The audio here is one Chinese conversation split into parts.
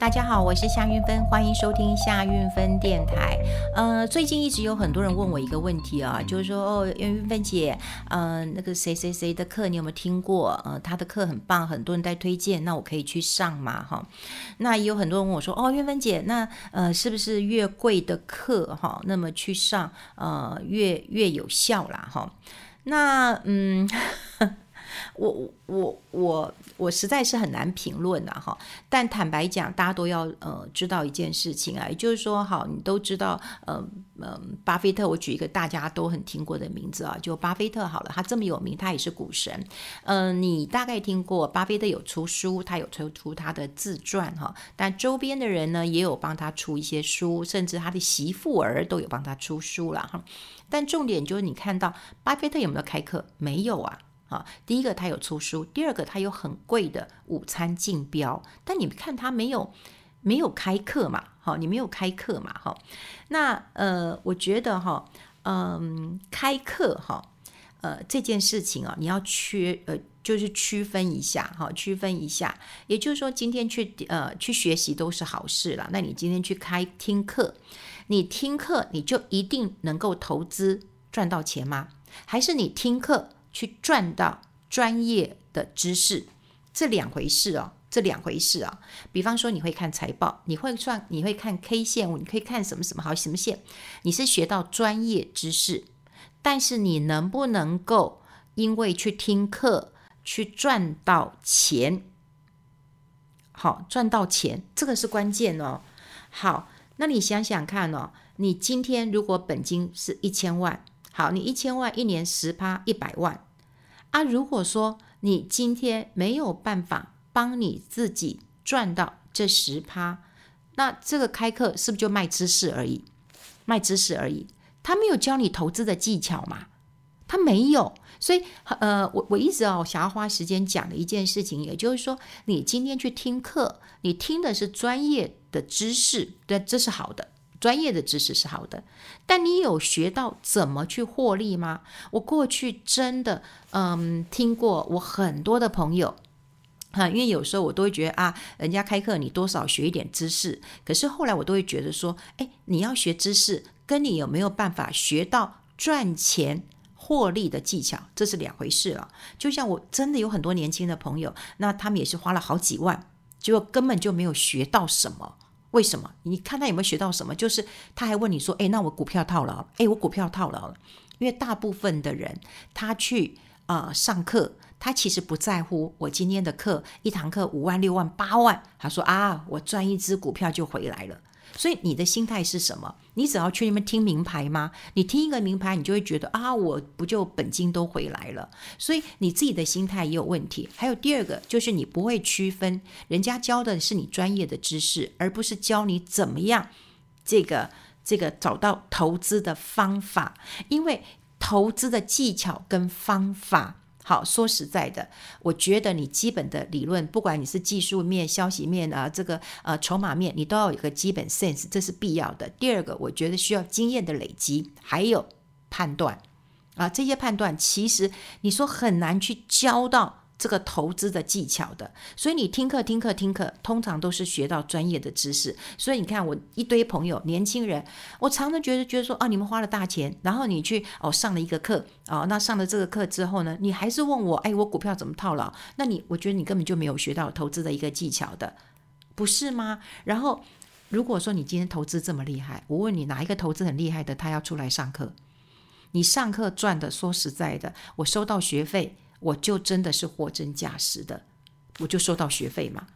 大家好，我是夏运芬，欢迎收听夏运芬电台。呃，最近一直有很多人问我一个问题啊，就是说，哦，韵芬姐，呃，那个谁谁谁的课你有没有听过？呃，他的课很棒，很多人在推荐，那我可以去上吗？哈，那也有很多人问我说，哦，韵芬姐，那呃，是不是越贵的课哈，那么去上呃越越有效啦？哈，那嗯。我我我我实在是很难评论了哈，但坦白讲，大家都要呃知道一件事情啊，也就是说，好，你都知道，呃呃，巴菲特，我举一个大家都很听过的名字啊，就巴菲特好了，他这么有名，他也是股神，嗯、你大概听过，巴菲特有出书，他有出出他的自传哈，但周边的人呢也有帮他出一些书，甚至他的媳妇儿都有帮他出书了哈，但重点就是你看到巴菲特有没有开课？没有啊。啊，第一个他有出书，第二个他有很贵的午餐竞标，但你看他没有没有开课嘛？好，你没有开课嘛？哈，那呃，我觉得哈，嗯，开课哈，呃，这件事情啊，你要区呃，就是区分一下哈，区分一下，也就是说，今天去呃去学习都是好事了。那你今天去开听课，你听课你就一定能够投资赚到钱吗？还是你听课？去赚到专业的知识，这两回事哦，这两回事啊、哦。比方说，你会看财报，你会算，你会看 K 线，你可以看什么什么好什么线，你是学到专业知识。但是你能不能够因为去听课去赚到钱？好，赚到钱，这个是关键哦。好，那你想想看哦，你今天如果本金是一千万。好，你一千万一年十趴一百万啊！如果说你今天没有办法帮你自己赚到这十趴，那这个开课是不是就卖知识而已？卖知识而已，他没有教你投资的技巧嘛？他没有，所以呃，我我一直哦想要花时间讲的一件事情，也就是说，你今天去听课，你听的是专业的知识，对，这是好的。专业的知识是好的，但你有学到怎么去获利吗？我过去真的嗯听过，我很多的朋友哈，因为有时候我都会觉得啊，人家开课你多少学一点知识，可是后来我都会觉得说，哎，你要学知识，跟你有没有办法学到赚钱获利的技巧，这是两回事了。就像我真的有很多年轻的朋友，那他们也是花了好几万，结果根本就没有学到什么。为什么？你看他有没有学到什么？就是他还问你说：“哎，那我股票套了？哎，我股票套牢了。”因为大部分的人他去啊、上课，他其实不在乎我今天的课一堂课五万、六万、八万。他说：“啊，我赚一只股票就回来了。”所以你的心态是什么？你只要去那边听名牌吗？你听一个名牌，你就会觉得啊，我不就本金都回来了？所以你自己的心态也有问题。还有第二个，就是你不会区分，人家教的是你专业的知识，而不是教你怎么样这个这个找到投资的方法，因为投资的技巧跟方法。好，说实在的，我觉得你基本的理论，不管你是技术面、消息面啊，这个呃筹码面，你都要有一个基本 sense，这是必要的。第二个，我觉得需要经验的累积，还有判断啊，这些判断其实你说很难去教到。这个投资的技巧的，所以你听课听课听课，通常都是学到专业的知识。所以你看，我一堆朋友，年轻人，我常常觉得觉得说啊，你们花了大钱，然后你去哦上了一个课哦，那上了这个课之后呢，你还是问我，哎，我股票怎么套牢？那你我觉得你根本就没有学到投资的一个技巧的，不是吗？然后如果说你今天投资这么厉害，我问你哪一个投资很厉害的，他要出来上课？你上课赚的，说实在的，我收到学费。我就真的是货真价实的，我就收到学费嘛，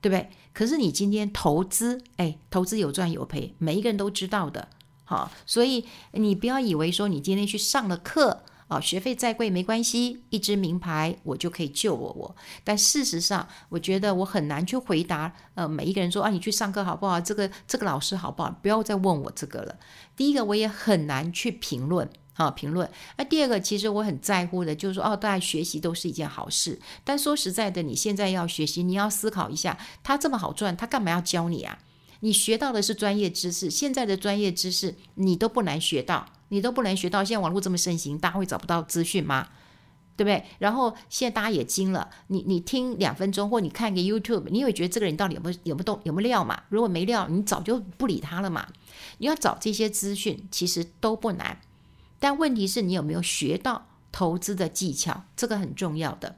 对不对？可是你今天投资，哎，投资有赚有赔，每一个人都知道的，好，所以你不要以为说你今天去上了课啊，学费再贵没关系，一支名牌我就可以救我我。但事实上，我觉得我很难去回答，呃，每一个人说啊，你去上课好不好？这个这个老师好不好？不要再问我这个了。第一个，我也很难去评论。好，评论。那第二个，其实我很在乎的，就是说，哦，大家学习都是一件好事。但说实在的，你现在要学习，你要思考一下，他这么好赚，他干嘛要教你啊？你学到的是专业知识，现在的专业知识你都不难学到，你都不难学到。现在网络这么盛行，大家会找不到资讯吗？对不对？然后现在大家也惊了，你你听两分钟，或你看个 YouTube，你会觉得这个人到底有没有有没有动有没有料嘛？如果没料，你早就不理他了嘛。你要找这些资讯，其实都不难，但问题是你有没有学到投资的技巧，这个很重要的。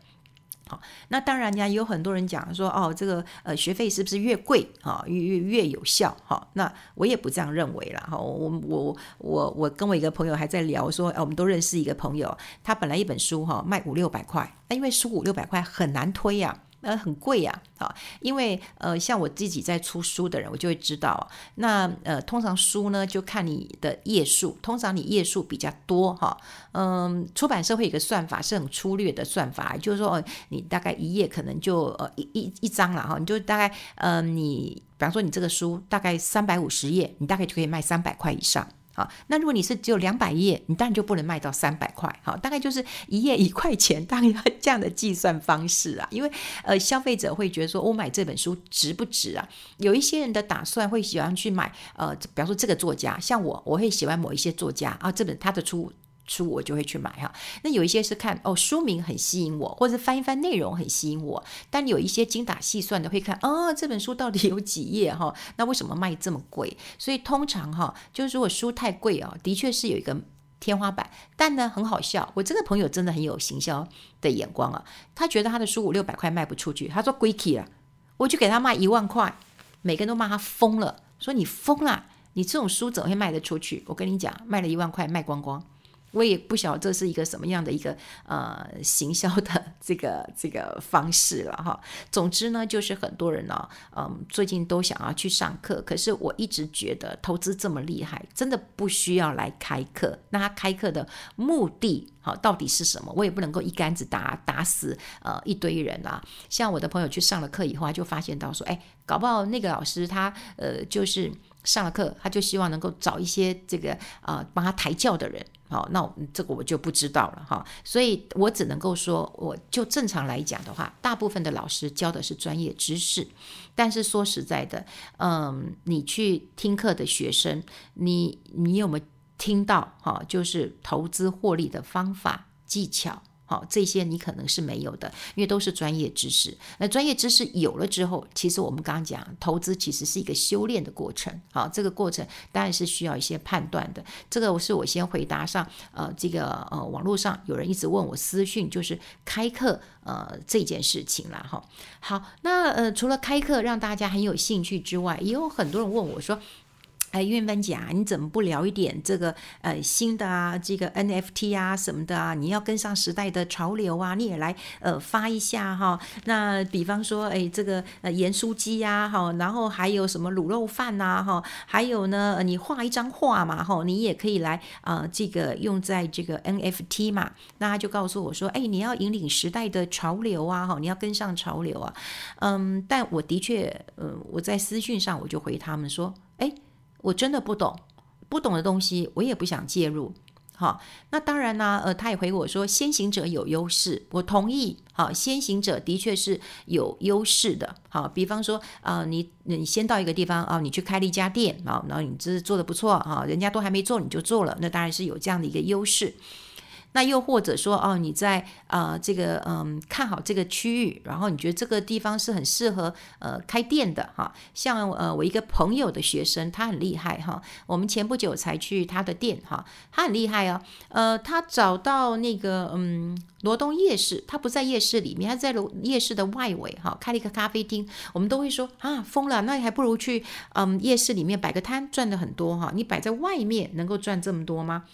好，那当然呀，有很多人讲说，哦，这个呃学费是不是越贵啊，越越越有效？哈，那我也不这样认为了。哈，我我我我跟我一个朋友还在聊说，哎，我们都认识一个朋友，他本来一本书哈卖五六百块，那因为书五六百块很难推呀。呃，很贵呀，啊，因为呃，像我自己在出书的人，我就会知道，那呃，通常书呢，就看你的页数，通常你页数比较多，哈，嗯，出版社会有一个算法，是很粗略的算法，就是说，你大概一页可能就呃一一一张了，哈，你就大概呃，你比方说你这个书大概三百五十页，你大概就可以卖三百块以上。啊，那如果你是只有两百页，你当然就不能卖到三百块。好，大概就是一页一块钱，大概这样的计算方式啊。因为呃，消费者会觉得说，我买这本书值不值啊？有一些人的打算会喜欢去买，呃，比方说这个作家，像我，我会喜欢某一些作家啊，这本他的书。书我就会去买哈，那有一些是看哦，书名很吸引我，或者翻一翻内容很吸引我，但有一些精打细算的会看哦，这本书到底有几页哈？那为什么卖这么贵？所以通常哈，就是如果书太贵哦，的确是有一个天花板，但呢很好笑，我这个朋友真的很有行销的眼光啊，他觉得他的书五六百块卖不出去，他说贵气了，我就给他卖一万块，每个人都骂他疯了，说你疯了，你这种书怎么会卖得出去？我跟你讲，卖了一万块卖光光。我也不晓得这是一个什么样的一个呃行销的 这个这个方式了哈。总之呢，就是很多人呢，嗯，最近都想要去上课。可是我一直觉得投资这么厉害，真的不需要来开课。那他开课的目的，好，到底是什么？我也不能够一竿子打打死呃一堆人啊。像我的朋友去上了课以后，他就发现到说，哎，搞不好那个老师他呃就是。上了课，他就希望能够找一些这个啊、呃、帮他抬轿的人，好，那这个我就不知道了哈。所以我只能够说，我就正常来讲的话，大部分的老师教的是专业知识，但是说实在的，嗯，你去听课的学生，你你有没有听到哈？就是投资获利的方法技巧。好，这些你可能是没有的，因为都是专业知识。那专业知识有了之后，其实我们刚刚讲，投资其实是一个修炼的过程。好，这个过程当然是需要一些判断的。这个是我先回答上，呃，这个呃，网络上有人一直问我私讯，就是开课呃这件事情了哈。好，那呃除了开课让大家很有兴趣之外，也有很多人问我说。哎，韵芬姐啊，你怎么不聊一点这个呃新的啊，这个 NFT 啊什么的啊？你要跟上时代的潮流啊，你也来呃发一下哈。那比方说，哎，这个呃盐酥鸡呀，哈，然后还有什么卤肉饭呐，哈，还有呢，你画一张画嘛，哈，你也可以来啊、呃，这个用在这个 NFT 嘛。那他就告诉我说，哎，你要引领时代的潮流啊，哈，你要跟上潮流啊。嗯，但我的确，嗯、我在私讯上我就回他们说，我真的不懂，不懂的东西我也不想介入。好，那当然呢，呃，他也回我说，先行者有优势，我同意。好，先行者的确是有优势的。好，比方说，啊、呃，你你先到一个地方啊，你去开了一家店啊，然后你这做的不错啊，人家都还没做你就做了，那当然是有这样的一个优势。那又或者说哦，你在啊、这个嗯看好这个区域，然后你觉得这个地方是很适合呃开店的哈。像呃我一个朋友的学生，他很厉害哈。我们前不久才去他的店哈，他很厉害哦。呃，他找到那个嗯罗东夜市，他不在夜市里面，他在罗夜市的外围哈，开了一个咖啡厅。我们都会说啊疯了，那还不如去嗯夜市里面摆个摊，赚的很多哈。你摆在外面能够赚这么多吗？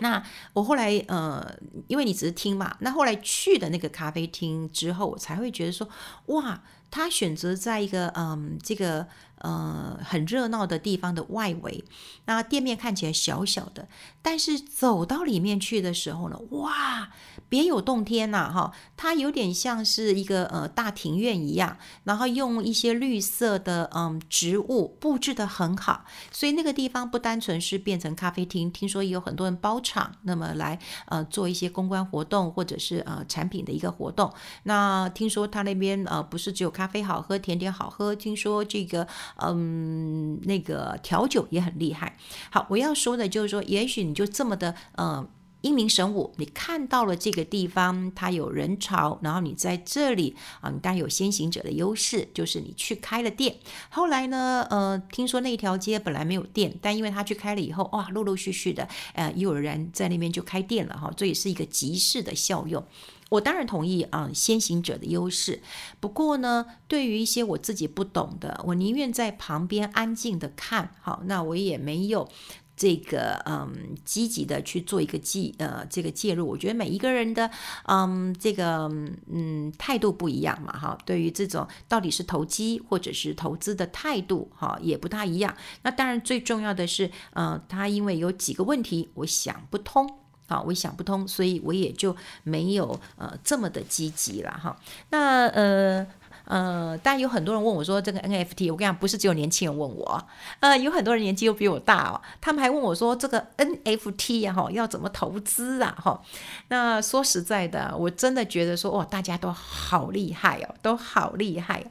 那我后来呃，因为你只是听嘛，那后来去的那个咖啡厅之后，我才会觉得说，哇，他选择在一个嗯这个。呃，很热闹的地方的外围，那店面看起来小小的，但是走到里面去的时候呢，哇，别有洞天呐、哈，它有点像是一个呃大庭院一样，然后用一些绿色的嗯植物布置得很好，所以那个地方不单纯是变成咖啡厅，听说也有很多人包场，那么来呃做一些公关活动或者是呃产品的一个活动。那听说他那边呃不是只有咖啡好喝，甜点好喝，听说这个。嗯，那个调酒也很厉害。好，我要说的就是说，也许你就这么的，呃，英明神武，你看到了这个地方它有人潮，然后你在这里啊，你当然有先行者的优势，就是你去开了店。后来呢，呃，听说那条街本来没有店，但因为他去开了以后，哇，陆陆续续的，呃，又有人在那边就开店了哈，这也是一个集市的效用。我当然同意啊，先行者的优势。不过呢，对于一些我自己不懂的，我宁愿在旁边安静的看。好，那我也没有这个嗯积极的去做一个介呃这个介入。我觉得每一个人的嗯这个嗯态度不一样嘛哈。对于这种到底是投机或者是投资的态度哈，也不大一样。那当然最重要的是，呃，他因为有几个问题，我想不通。好，我想不通，所以我也就没有呃这么的积极了哈。那呃。呃，当然有很多人问我说，这个 NFT，我跟你讲，不是只有年轻人问我，呃，有很多人年纪又比我大哦，他们还问我说，这个 NFT 呀，哈，要怎么投资啊，哈。那说实在的，我真的觉得说，哇，大家都好厉害哦，都好厉害。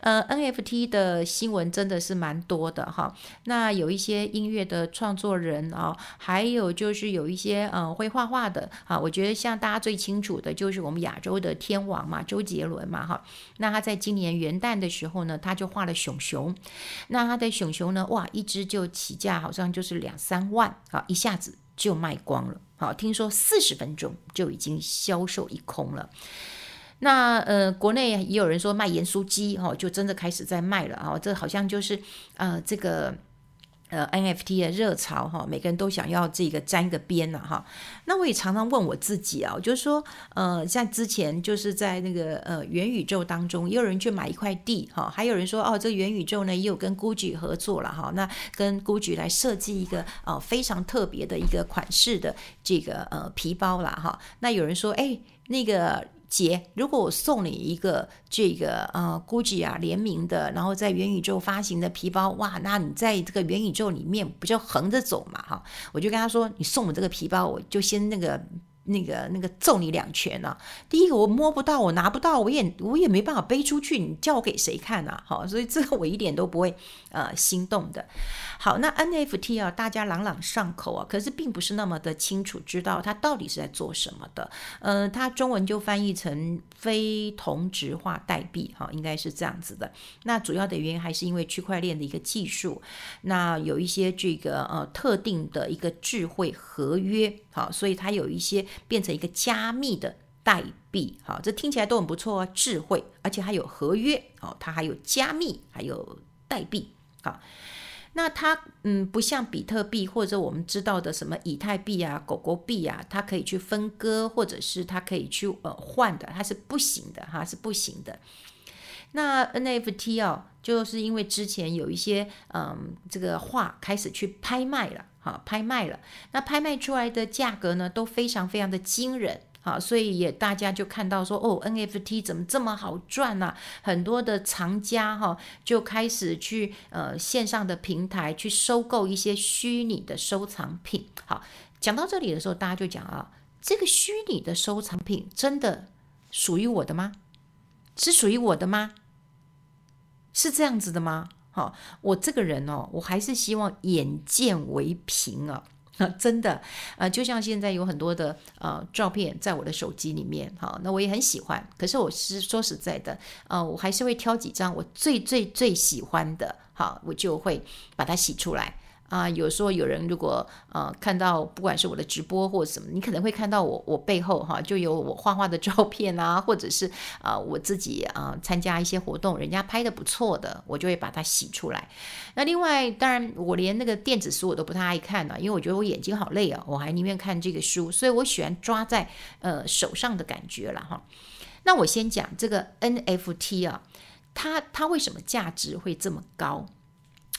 呃，NFT 的新闻真的是蛮多的哈。那有一些音乐的创作人啊，还有就是有一些呃会画画的啊，我觉得像大家最清楚的就是我们亚洲的天王嘛，周杰伦嘛，哈。那他在今年元旦的时候呢，他就画了熊熊，那他的熊熊呢，哇，一只就起价好像就是两三万，啊，一下子就卖光了，好，听说四十分钟就已经销售一空了。那呃，国内也有人说卖盐酥鸡，哈，就真的开始在卖了，啊，这好像就是呃这个。呃，NFT 的热潮哈，每个人都想要这个沾个边呐哈。那我也常常问我自己啊，就是说，呃，像之前就是在那个呃元宇宙当中，也有人去买一块地哈，还有人说哦，这元宇宙呢也有跟 GUCCI 合作了哈，那跟 GUCCI 来设计一个呃非常特别的一个款式的这个呃皮包啦哈。那有人说，哎，那个。姐，如果我送你一个这个呃，GUCCI 啊联名的，然后在元宇宙发行的皮包，哇，那你在这个元宇宙里面不就横着走嘛哈？我就跟他说，你送我这个皮包，我就先那个。那个那个揍你两拳啊！第一个我摸不到，我拿不到，我也我也没办法背出去，你叫我给谁看啊？好，所以这个我一点都不会呃心动的。好，那 NFT 啊，大家朗朗上口啊，可是并不是那么的清楚知道它到底是在做什么的。呃，它中文就翻译成非同质化代币，哈，应该是这样子的。那主要的原因还是因为区块链的一个技术，那有一些这个呃特定的一个智慧合约，好，所以它有一些。变成一个加密的代币，好，这听起来都很不错啊，智慧，而且还有合约，好，它还有加密，还有代币，好，那它嗯，不像比特币或者我们知道的什么以太币啊、狗狗币啊，它可以去分割，或者是它可以去呃换的，它是不行的哈，是不行的。那 NFT 哦，就是因为之前有一些嗯，这个画开始去拍卖了。哈，拍卖了，那拍卖出来的价格呢，都非常非常的惊人，好，所以也大家就看到说，哦，NFT 怎么这么好赚呢？很多的藏家哈就开始去呃线上的平台去收购一些虚拟的收藏品。好，讲到这里的时候，大家就讲啊，这个虚拟的收藏品真的属于我的吗？是属于我的吗？是这样子的吗？好，我这个人哦，我还是希望眼见为凭啊，真的，呃，就像现在有很多的呃照片在我的手机里面，好，那我也很喜欢。可是我是说实在的，呃，我还是会挑几张我最最最喜欢的，好，我就会把它洗出来。啊，有时候有人如果呃看到不管是我的直播或者什么，你可能会看到我我背后哈就有我画画的照片啊，或者是啊、呃、我自己啊、呃、参加一些活动，人家拍的不错的，我就会把它洗出来。那另外当然我连那个电子书我都不太爱看了，因为我觉得我眼睛好累啊，我还宁愿看这个书，所以我喜欢抓在呃手上的感觉了哈。那我先讲这个 NFT 啊，它它为什么价值会这么高？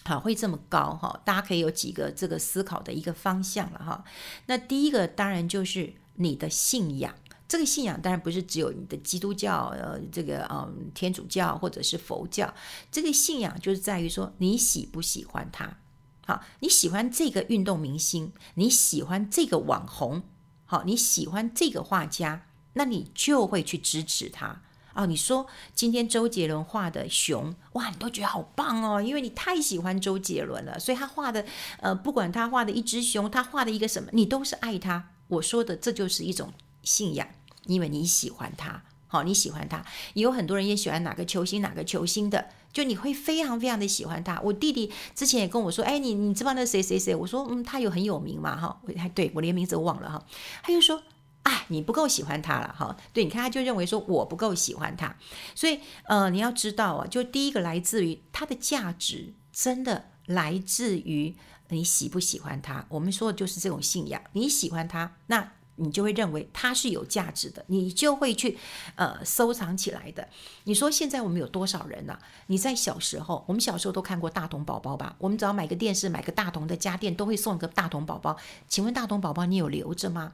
好，会这么高哈？大家可以有几个这个思考的一个方向了哈。那第一个当然就是你的信仰，这个信仰当然不是只有你的基督教，呃，这个嗯天主教或者是佛教，这个信仰就是在于说你喜不喜欢他。好，你喜欢这个运动明星，你喜欢这个网红，好，你喜欢这个画家，那你就会去支持他。哦，你说今天周杰伦画的熊，哇，你都觉得好棒哦，因为你太喜欢周杰伦了，所以他画的，呃，不管他画的一只熊，他画的一个什么，你都是爱他，我说的这就是一种信仰，因为你喜欢他，好，你喜欢他。有很多人也喜欢哪个球星，哪个球星的，就你会非常非常的喜欢他。我弟弟之前也跟我说，哎，你你知道那谁谁谁？我说，嗯，他有很有名嘛，哈，还对我连名字都忘了哈。他就说，哎，你不够喜欢他了，哈。对，你看他就认为说我不够喜欢他，所以呃，你要知道啊，就第一个来自于他的价值，真的来自于。你喜不喜欢他？我们说的就是这种信仰。你喜欢他，那你就会认为他是有价值的，你就会去呃收藏起来的。你说现在我们有多少人呢、你在小时候，我们小时候都看过大同宝宝吧？我们只要买个电视，买个大同的家电，都会送一个大同宝宝。请问大同宝宝你有留着吗？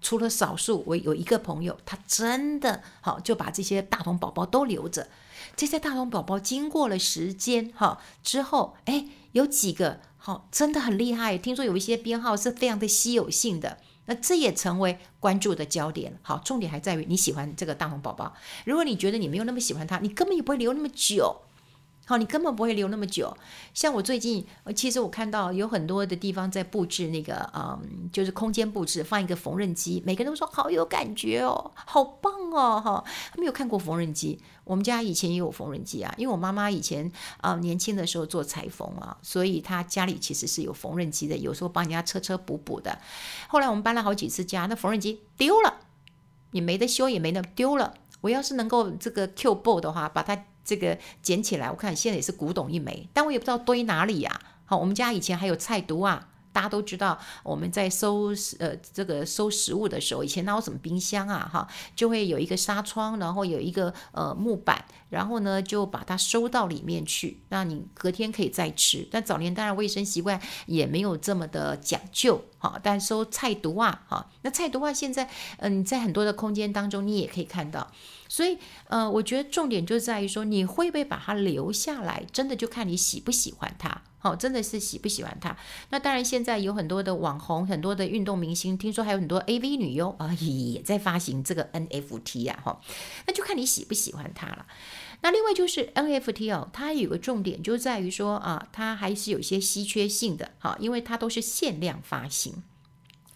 除了少数，我有一个朋友，他真的好就把这些大同宝宝都留着。这些大同宝宝经过了时间哈之后，哎，有几个。好，真的很厉害。听说有一些编号是非常的稀有性的，那这也成为关注的焦点。好，重点还在于你喜欢这个大红宝宝。如果你觉得你没有那么喜欢它，你根本也不会留那么久。好，你根本不会留那么久。像我最近，其实我看到有很多的地方在布置那个，嗯，就是空间布置，放一个缝纫机，每个人都说好有感觉哦，好棒哦，哈。没有看过缝纫机，我们家以前也有缝纫机啊，因为我妈妈以前啊、年轻的时候做裁缝啊，所以她家里其实是有缝纫机的，有时候帮人家车车补补的。后来我们搬了好几次家，那缝纫机丢了，也没得修，也没得丢了。我要是能够这个 Q 波的话，把它。这个捡起来，我看现在也是古董一枚，但我也不知道堆哪里呀。好，我们家以前还有菜毒啊，大家都知道，我们在收呃这个收食物的时候，以前哪有什么冰箱啊？哈，就会有一个纱窗，然后有一个呃木板，然后呢就把它收到里面去，那你隔天可以再吃。但早年当然卫生习惯也没有这么的讲究，哈，但收菜毒啊，哈，那菜毒啊现在嗯、在很多的空间当中你也可以看到。所以，呃，我觉得重点就在于说，你会不会把它留下来？真的就看你喜不喜欢它。好，真的是喜不喜欢它。那当然，现在有很多的网红，很多的运动明星，听说还有很多 AV 女优啊，也在发行这个 NFT 啊，哈。那就看你喜不喜欢它了。那另外就是 NFT 哦，它有个重点就在于说啊，它还是有些稀缺性的，哈，因为它都是限量发行。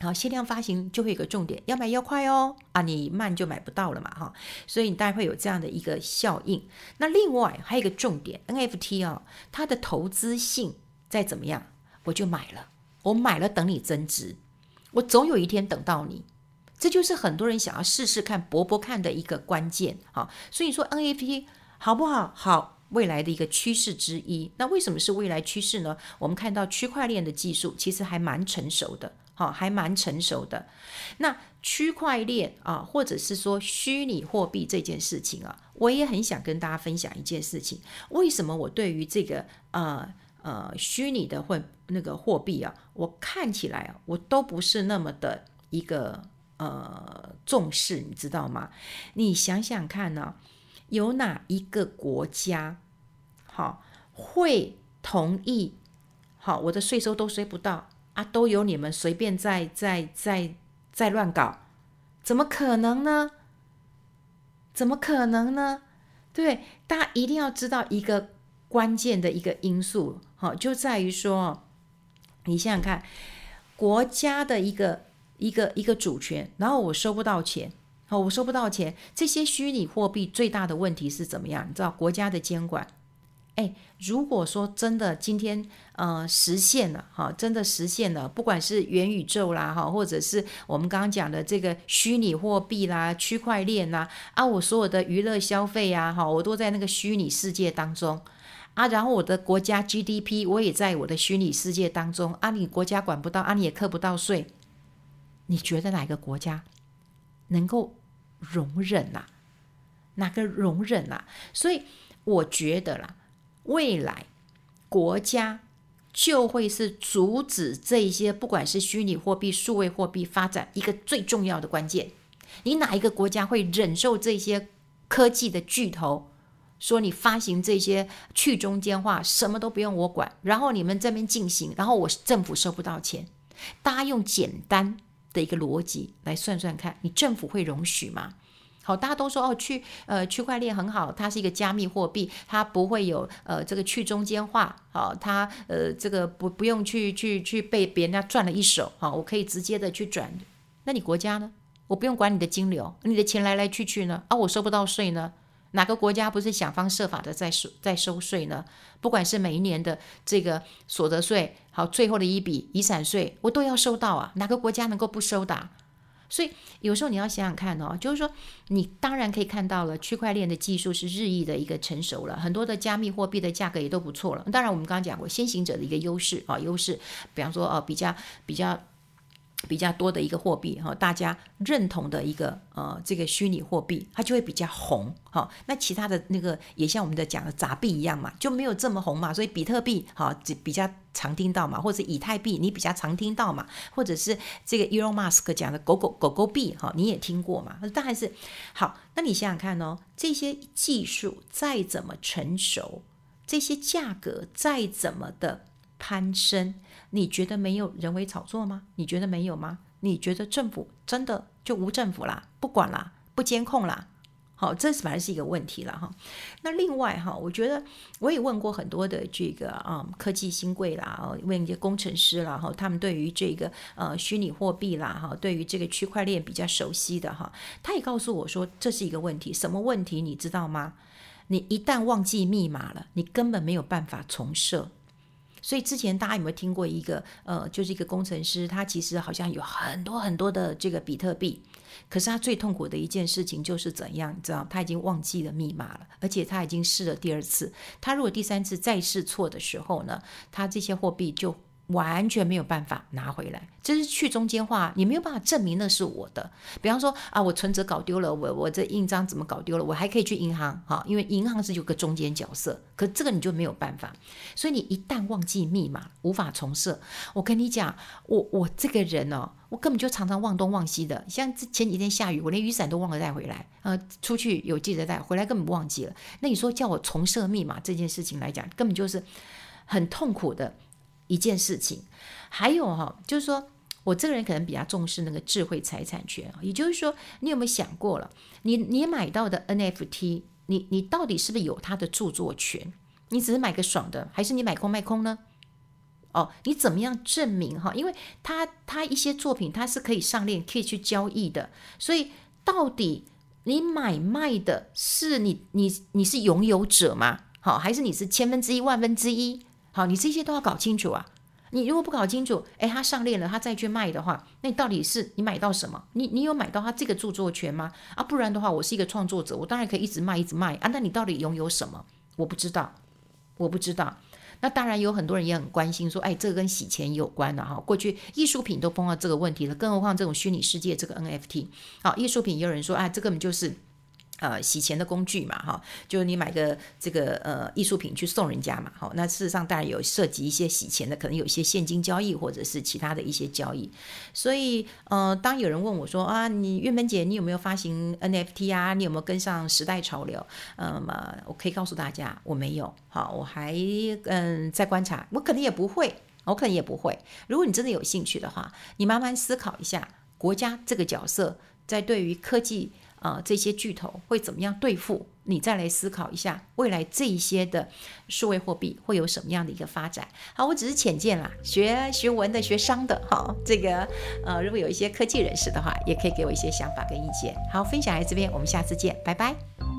好，限量发行就会有个重点，要买要快哦啊，你慢就买不到了嘛哈，所以你大概会有这样的一个效应。那另外还有一个重点，NFT 哦，它的投资性再怎么样，我就买了，我买了等你增值，我总有一天等到你，这就是很多人想要试试看、搏搏看的一个关键。好，所以说 NFT 好不好？好，未来的一个趋势之一。那为什么是未来趋势呢？我们看到区块链的技术其实还蛮成熟的。好，还蛮成熟的。那区块链啊，或者是说虚拟货币这件事情啊，我也很想跟大家分享一件事情。为什么我对于这个呃呃虚拟的货那个货币啊，我看起来，我都不是那么的一个呃重视，你知道吗？你想想看呢，有哪一个国家好会同意？好，我的税收都税不到。啊，都由你们随便在在在在乱搞，怎么可能呢？怎么可能呢？对，大家一定要知道一个关键的一个因素，好，就在于说，你想想看，国家的一个一个一个主权，然后我收不到钱，好，我收不到钱，这些虚拟货币最大的问题是怎么样？你知道国家的监管。哎，如果说真的今天呃实现了哈，真的实现了，不管是元宇宙啦哈，或者是我们刚刚讲的这个虚拟货币啦、区块链啦，啊，我所有的娱乐消费呀哈，我都在那个虚拟世界当中啊，然后我的国家 GDP 我也在我的虚拟世界当中啊，你国家管不到啊，你也扣不到税，你觉得哪个国家能够容忍呐？哪个容忍呐？所以我觉得啦。未来国家就会是阻止这些不管是虚拟货币、数位货币发展一个最重要的关键。你哪一个国家会忍受这些科技的巨头说你发行这些去中间化，什么都不用我管，然后你们这边进行，然后我政府收不到钱？大家用简单的一个逻辑来算算看，你政府会容许吗？好，大家都说哦，区呃区块链很好，它是一个加密货币，它不会有呃这个去中间化，好、它呃这个不不用去去去被别人家赚了一手，好、我可以直接的去转那你国家呢？我不用管你的金流，你的钱来来去去呢？啊，我收不到税呢？哪个国家不是想方设法的在收在收税呢？不管是每一年的这个所得税，好，最后的一笔遗产税，我都要收到啊！哪个国家能够不收的？所以有时候你要想想看哦，就是说你当然可以看到了，区块链的技术是日益的一个成熟了，很多的加密货币的价格也都不错了。当然，我们刚刚讲过先行者的一个优势啊，优势，比方说哦，比较。比较比较多的一个货币哈，大家认同的一个呃这个虚拟货币，它就会比较红哈。那其他的那个也像我们的讲的杂币一样嘛，就没有这么红嘛。所以比特币哈比较常听到嘛，或者以太币你比较常听到嘛，或者是这个 Elon Musk 讲的狗狗狗狗币哈，你也听过嘛。当然是好，那你想想看哦，这些技术再怎么成熟，这些价格再怎么的。攀升，你觉得没有人为炒作吗？你觉得没有吗？你觉得政府真的就无政府啦，不管啦，不监控啦？好，这是反而是一个问题了哈。那另外哈，我觉得我也问过很多的这个啊、嗯、科技新贵啦，问一些工程师啦哈，他们对于这个呃虚拟货币啦哈，对于这个区块链比较熟悉的哈，他也告诉我说，这是一个问题，什么问题你知道吗？你一旦忘记密码了，你根本没有办法重设。所以之前大家有没有听过一个呃，就是一个工程师，他其实好像有很多很多的这个比特币，可是他最痛苦的一件事情就是怎样，你知道，他已经忘记了密码了，而且他已经试了第二次，他如果第三次再试错的时候呢，他这些货币就。完全没有办法拿回来，这是去中间化，你没有办法证明那是我的。比方说啊，我存折搞丢了，我我这印章怎么搞丢了？我还可以去银行哈，因为银行是有个中间角色，可这个你就没有办法。所以你一旦忘记密码，无法重设。我跟你讲，我我这个人哦，我根本就常常忘东忘西的。像前几天下雨，我连雨伞都忘了带回来，呃，出去有记得带，回来根本忘记了。那你说叫我重设密码这件事情来讲，根本就是很痛苦的。一件事情，还有哈，就是说我这个人可能比较重视那个智慧财产权，也就是说，你有没有想过了？你你买到的 NFT，你你到底是不是有它的著作权？你只是买个爽的，还是你买空卖空呢？哦，你怎么样证明哈？因为它它一些作品它是可以上链，可以去交易的，所以到底你买卖的是你你你是拥有者吗？好，还是你是千分之一万分之一？好，你这些都要搞清楚啊！你如果不搞清楚，诶，他上链了，他再去卖的话，那你到底是你买到什么？你你有买到他这个著作权吗？啊，不然的话，我是一个创作者，我当然可以一直卖，一直卖啊。那你到底拥有什么？我不知道，我不知道。那当然有很多人也很关心，说，哎，这个跟洗钱有关的哈。过去艺术品都碰到这个问题了，更何况这种虚拟世界这个 NFT。好，艺术品也有人说，哎，这根本就是。呃，洗钱的工具嘛，哈，就是你买个这个呃艺术品去送人家嘛，好，那事实上当然有涉及一些洗钱的，可能有一些现金交易或者是其他的一些交易。所以，呃，当有人问我说啊，你韵芬姐，你有没有发行 NFT 啊？你有没有跟上时代潮流？嗯，么我可以告诉大家，我没有，好，我还嗯在观察，我可能也不会，我可能也不会。如果你真的有兴趣的话，你慢慢思考一下，国家这个角色在对于科技。啊、呃，这些巨头会怎么样对付？你再来思考一下，未来这一些的数位货币会有什么样的一个发展？好，我只是浅见啦，学学文的，学商的，哈，这个呃，如果有一些科技人士的话，也可以给我一些想法跟意见。好，分享在这边，我们下次见，拜拜。